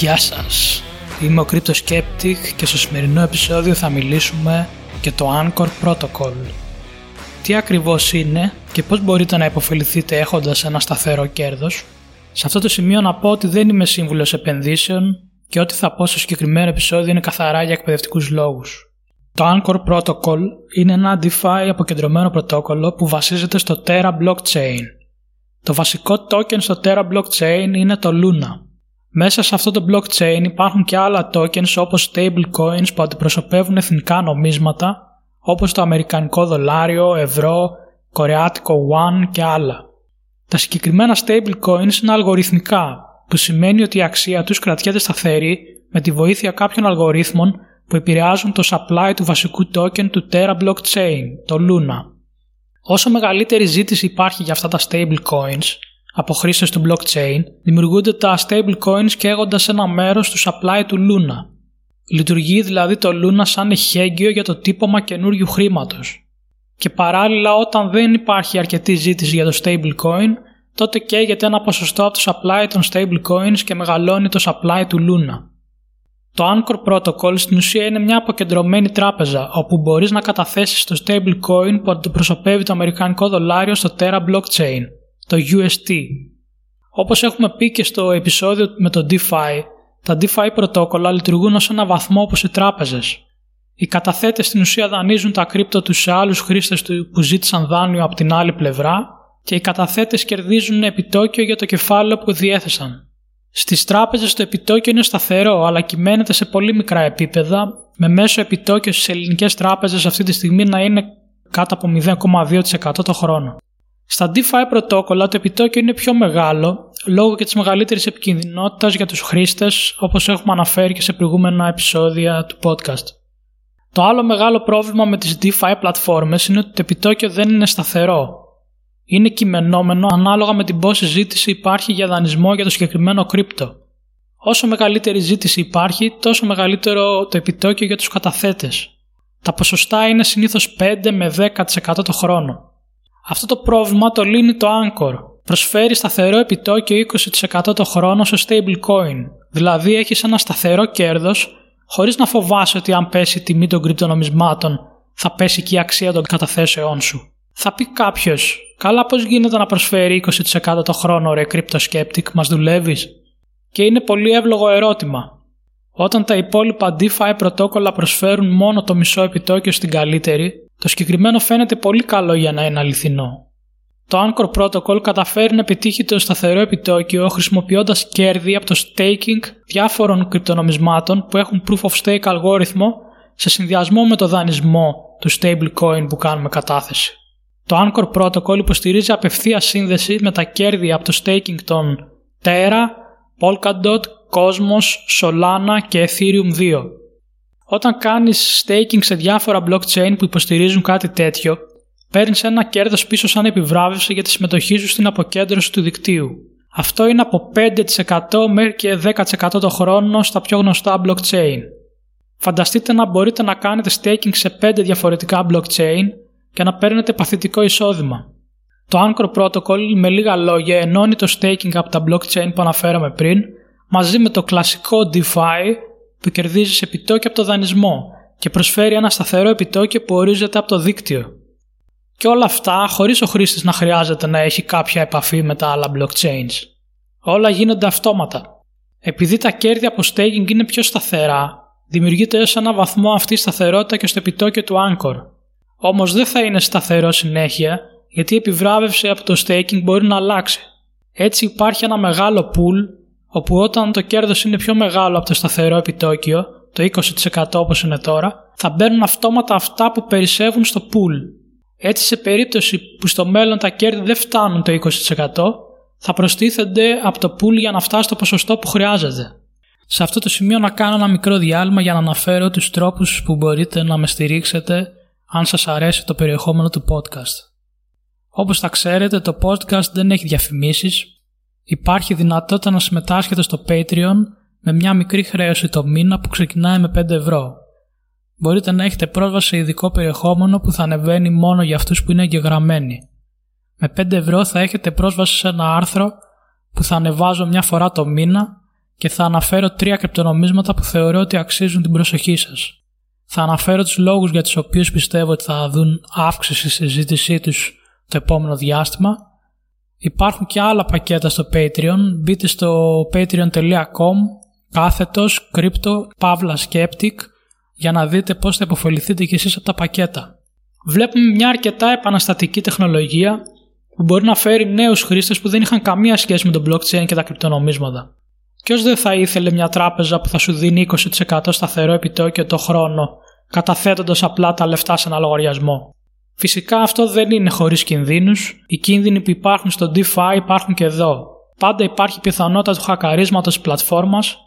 Γεια σας, είμαι ο Crypto Skeptic και στο σημερινό επεισόδιο θα μιλήσουμε για το Anchor Protocol. Τι ακριβώς είναι και πώς μπορείτε να υποφεληθείτε έχοντας ένα σταθερό κέρδος; Σε αυτό το σημείο να πω ότι δεν είμαι σύμβουλος επενδύσεων και ό,τι θα πω στο συγκεκριμένο επεισόδιο είναι καθαρά για εκπαιδευτικούς λόγους. Το Anchor Protocol είναι ένα DeFi αποκεντρωμένο πρωτόκολλο που βασίζεται στο Terra Blockchain. Το βασικό token στο Terra Blockchain είναι το Luna. Μέσα σε αυτό το blockchain υπάρχουν και άλλα tokens όπως stablecoins που αντιπροσωπεύουν εθνικά νομίσματα όπως το αμερικανικό δολάριο, ευρώ, κορεάτικο one και άλλα. Τα συγκεκριμένα stablecoins είναι αλγοριθμικά που σημαίνει ότι η αξία τους κρατιέται σταθερή με τη βοήθεια κάποιων αλγορίθμων που επηρεάζουν το supply του βασικού token του Terra Blockchain, το Luna. Όσο μεγαλύτερη ζήτηση υπάρχει για αυτά τα stablecoins από χρήστε του blockchain, δημιουργούνται τα stablecoins καίγοντας ένα μέρος του supply του Luna. Λειτουργεί δηλαδή το Luna σαν εχέγγυο για το τύπομα καινούριου χρήματος. Και παράλληλα, όταν δεν υπάρχει αρκετή ζήτηση για το stablecoin, τότε καίγεται ένα ποσοστό από το supply των stablecoins και μεγαλώνει το supply του Luna. Το Anchor Protocol στην ουσία είναι μια αποκεντρωμένη τράπεζα όπου μπορείς να καταθέσεις το stablecoin που αντιπροσωπεύει το αμερικανικό δολάριο στο Terra Blockchain, το UST. Όπως έχουμε πει και στο επεισόδιο με το DeFi, τα DeFi πρωτόκολλα λειτουργούν ως ένα βαθμό όπως οι τράπεζες. Οι καταθέτες στην ουσία δανείζουν τα κρύπτο τους σε άλλους χρήστες που ζήτησαν δάνειο από την άλλη πλευρά και οι καταθέτες κερδίζουν επιτόκιο για το κεφάλαιο που διέθεσαν. Στις τράπεζες το επιτόκιο είναι σταθερό, αλλά κυμαίνεται σε πολύ μικρά επίπεδα, με μέσο επιτόκιο στις ελληνικές τράπεζες αυτή τη στιγμή να είναι κάτω από 0,2% το χρόνο. Στα DeFi πρωτόκολλα το επιτόκιο είναι πιο μεγάλο λόγω και της μεγαλύτερης επικινδυνότητας για τους χρήστες, όπως έχουμε αναφέρει και σε προηγούμενα επεισόδια του podcast. Το άλλο μεγάλο πρόβλημα με τις DeFi πλατφόρμες είναι ότι το επιτόκιο δεν είναι σταθερό είναι κειμενόμενο ανάλογα με την πόση ζήτηση υπάρχει για δανεισμό για το συγκεκριμένο κρύπτο. Όσο μεγαλύτερη ζήτηση υπάρχει, τόσο μεγαλύτερο το επιτόκιο για τους καταθέτες. Τα ποσοστά είναι συνήθως 5 με 10% το χρόνο. Αυτό το πρόβλημα το λύνει το Anchor. Προσφέρει σταθερό επιτόκιο 20% το χρόνο σε stablecoin, δηλαδή έχεις ένα σταθερό κέρδος χωρίς να φοβάσαι ότι αν πέσει η τιμή των κρυπτονομισμάτων θα πέσει και η αξία των καταθέσεών σου. Θα πει κάποιος, καλά πώς γίνεται να προσφέρει 20% το χρόνο ρε Crypto Skeptic, μας δουλεύεις; Και είναι πολύ εύλογο ερώτημα. Όταν τα υπόλοιπα DeFi πρωτόκολλα προσφέρουν μόνο το μισό επιτόκιο στην καλύτερη, το συγκεκριμένο φαίνεται πολύ καλό για να είναι αληθινό. Το Anchor Protocol καταφέρει να επιτύχει το σταθερό επιτόκιο χρησιμοποιώντας κέρδη από το staking διάφορων κρυπτονομισμάτων που έχουν proof of stake αλγόριθμο σε συνδυασμό με το δανεισμό του stablecoin που κάνουμε κατάθεση. Το Anchor Protocol υποστηρίζει απευθεία σύνδεση με τα κέρδη από το staking των Terra, Polkadot, Cosmos, Solana και Ethereum 2. Όταν κάνεις staking σε διάφορα blockchain που υποστηρίζουν κάτι τέτοιο, παίρνεις ένα κέρδος πίσω σαν επιβράβευση για τη συμμετοχή σου στην αποκέντρωση του δικτύου. Αυτό είναι από 5% μέχρι και 10% το χρόνο στα πιο γνωστά blockchain. Φανταστείτε να μπορείτε να κάνετε staking σε 5 διαφορετικά blockchain και να παίρνετε παθητικό εισόδημα. Το Anchor Protocol με λίγα λόγια ενώνει το staking από τα blockchain που αναφέραμε πριν μαζί με το κλασικό DeFi που κερδίζεις επιτόκιο από το δανεισμό και προσφέρει ένα σταθερό επιτόκιο που ορίζεται από το δίκτυο. Και όλα αυτά χωρίς ο χρήστης να χρειάζεται να έχει κάποια επαφή με τα άλλα blockchains. Όλα γίνονται αυτόματα. Επειδή τα κέρδη από staking είναι πιο σταθερά, δημιουργείται έως ένα βαθμό αυτή η σταθερότητα και στο επιτόκιο του Anchor. Όμως δεν θα είναι σταθερό συνέχεια γιατί η επιβράβευση από το staking μπορεί να αλλάξει. Έτσι υπάρχει ένα μεγάλο pool όπου όταν το κέρδος είναι πιο μεγάλο από το σταθερό επιτόκιο, το 20% όπως είναι τώρα, θα μπαίνουν αυτόματα αυτά που περισσεύουν στο pool. Έτσι σε περίπτωση που στο μέλλον τα κέρδη δεν φτάνουν το 20%, θα προστίθενται από το pool για να φτάσει στο ποσοστό που χρειάζεται. Σε αυτό το σημείο να κάνω ένα μικρό διάλειμμα για να αναφέρω τους τρόπους που μπορείτε να με στηρίξετε αν σας αρέσει το περιεχόμενο του podcast. Όπως θα ξέρετε το podcast δεν έχει διαφημίσεις, υπάρχει δυνατότητα να συμμετάσχετε στο Patreon με μια μικρή χρέωση το μήνα που ξεκινάει με 5 ευρώ. Μπορείτε να έχετε πρόσβαση σε ειδικό περιεχόμενο που θα ανεβαίνει μόνο για αυτούς που είναι εγγεγραμμένοι. Με 5 ευρώ θα έχετε πρόσβαση σε ένα άρθρο που θα ανεβάζω μια φορά το μήνα και θα αναφέρω τρία κρυπτονομίσματα που θεωρώ ότι αξίζουν την προσοχή σας. Θα αναφέρω τους λόγους για τους οποίους πιστεύω ότι θα δουν αύξηση στη συζήτησή τους το επόμενο διάστημα. Υπάρχουν και άλλα πακέτα στο Patreon. Μπείτε στο patreon.com κάθετος crypto pavla skeptic για να δείτε πώς θα υποφεληθείτε κι εσείς από τα πακέτα. Βλέπουμε μια αρκετά επαναστατική τεχνολογία που μπορεί να φέρει νέους χρήστες που δεν είχαν καμία σχέση με το blockchain και τα κρυπτονομίσματα. Ποιο δεν θα ήθελε μια τράπεζα που θα σου δίνει 20% σταθερό επιτόκιο το χρόνο, καταθέτοντας απλά τα λεφτά σε ένα λογαριασμό. Φυσικά αυτό δεν είναι χωρίς κινδύνους. Οι κίνδυνοι που υπάρχουν στο DeFi υπάρχουν και εδώ. Πάντα υπάρχει πιθανότητα του χακαρίσματος της πλατφόρμας.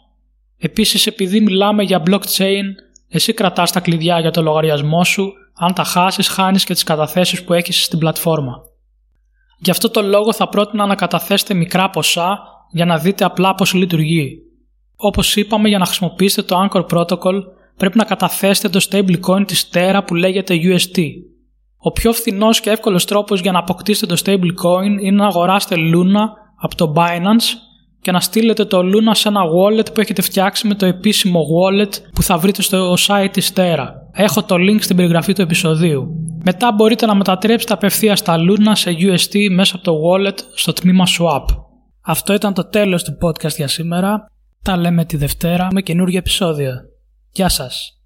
Επίσης, επειδή μιλάμε για blockchain, εσύ κρατάς τα κλειδιά για το λογαριασμό σου. Αν τα χάσεις, χάνεις και τις καταθέσεις που έχεις στην πλατφόρμα. Γι' αυτό το λόγο θα πρότεινα να καταθέσετε μικρά ποσά για να δείτε απλά πώς λειτουργεί. Όπως είπαμε για να χρησιμοποιήσετε το Anchor Protocol πρέπει να καταθέσετε το stablecoin της Terra που λέγεται UST. Ο πιο φθηνός και εύκολος τρόπος για να αποκτήσετε το stablecoin είναι να αγοράσετε Luna από το Binance και να στείλετε το Luna σε ένα wallet που έχετε φτιάξει με το επίσημο wallet που θα βρείτε στο site της Terra. Έχω το link στην περιγραφή του επεισοδίου. Μετά μπορείτε να μετατρέψετε απευθείας τα Luna σε UST μέσα από το wallet στο τμήμα Swap. Αυτό ήταν το τέλος του podcast για σήμερα. Τα λέμε τη Δευτέρα με καινούργιο επεισόδιο. Γεια σας!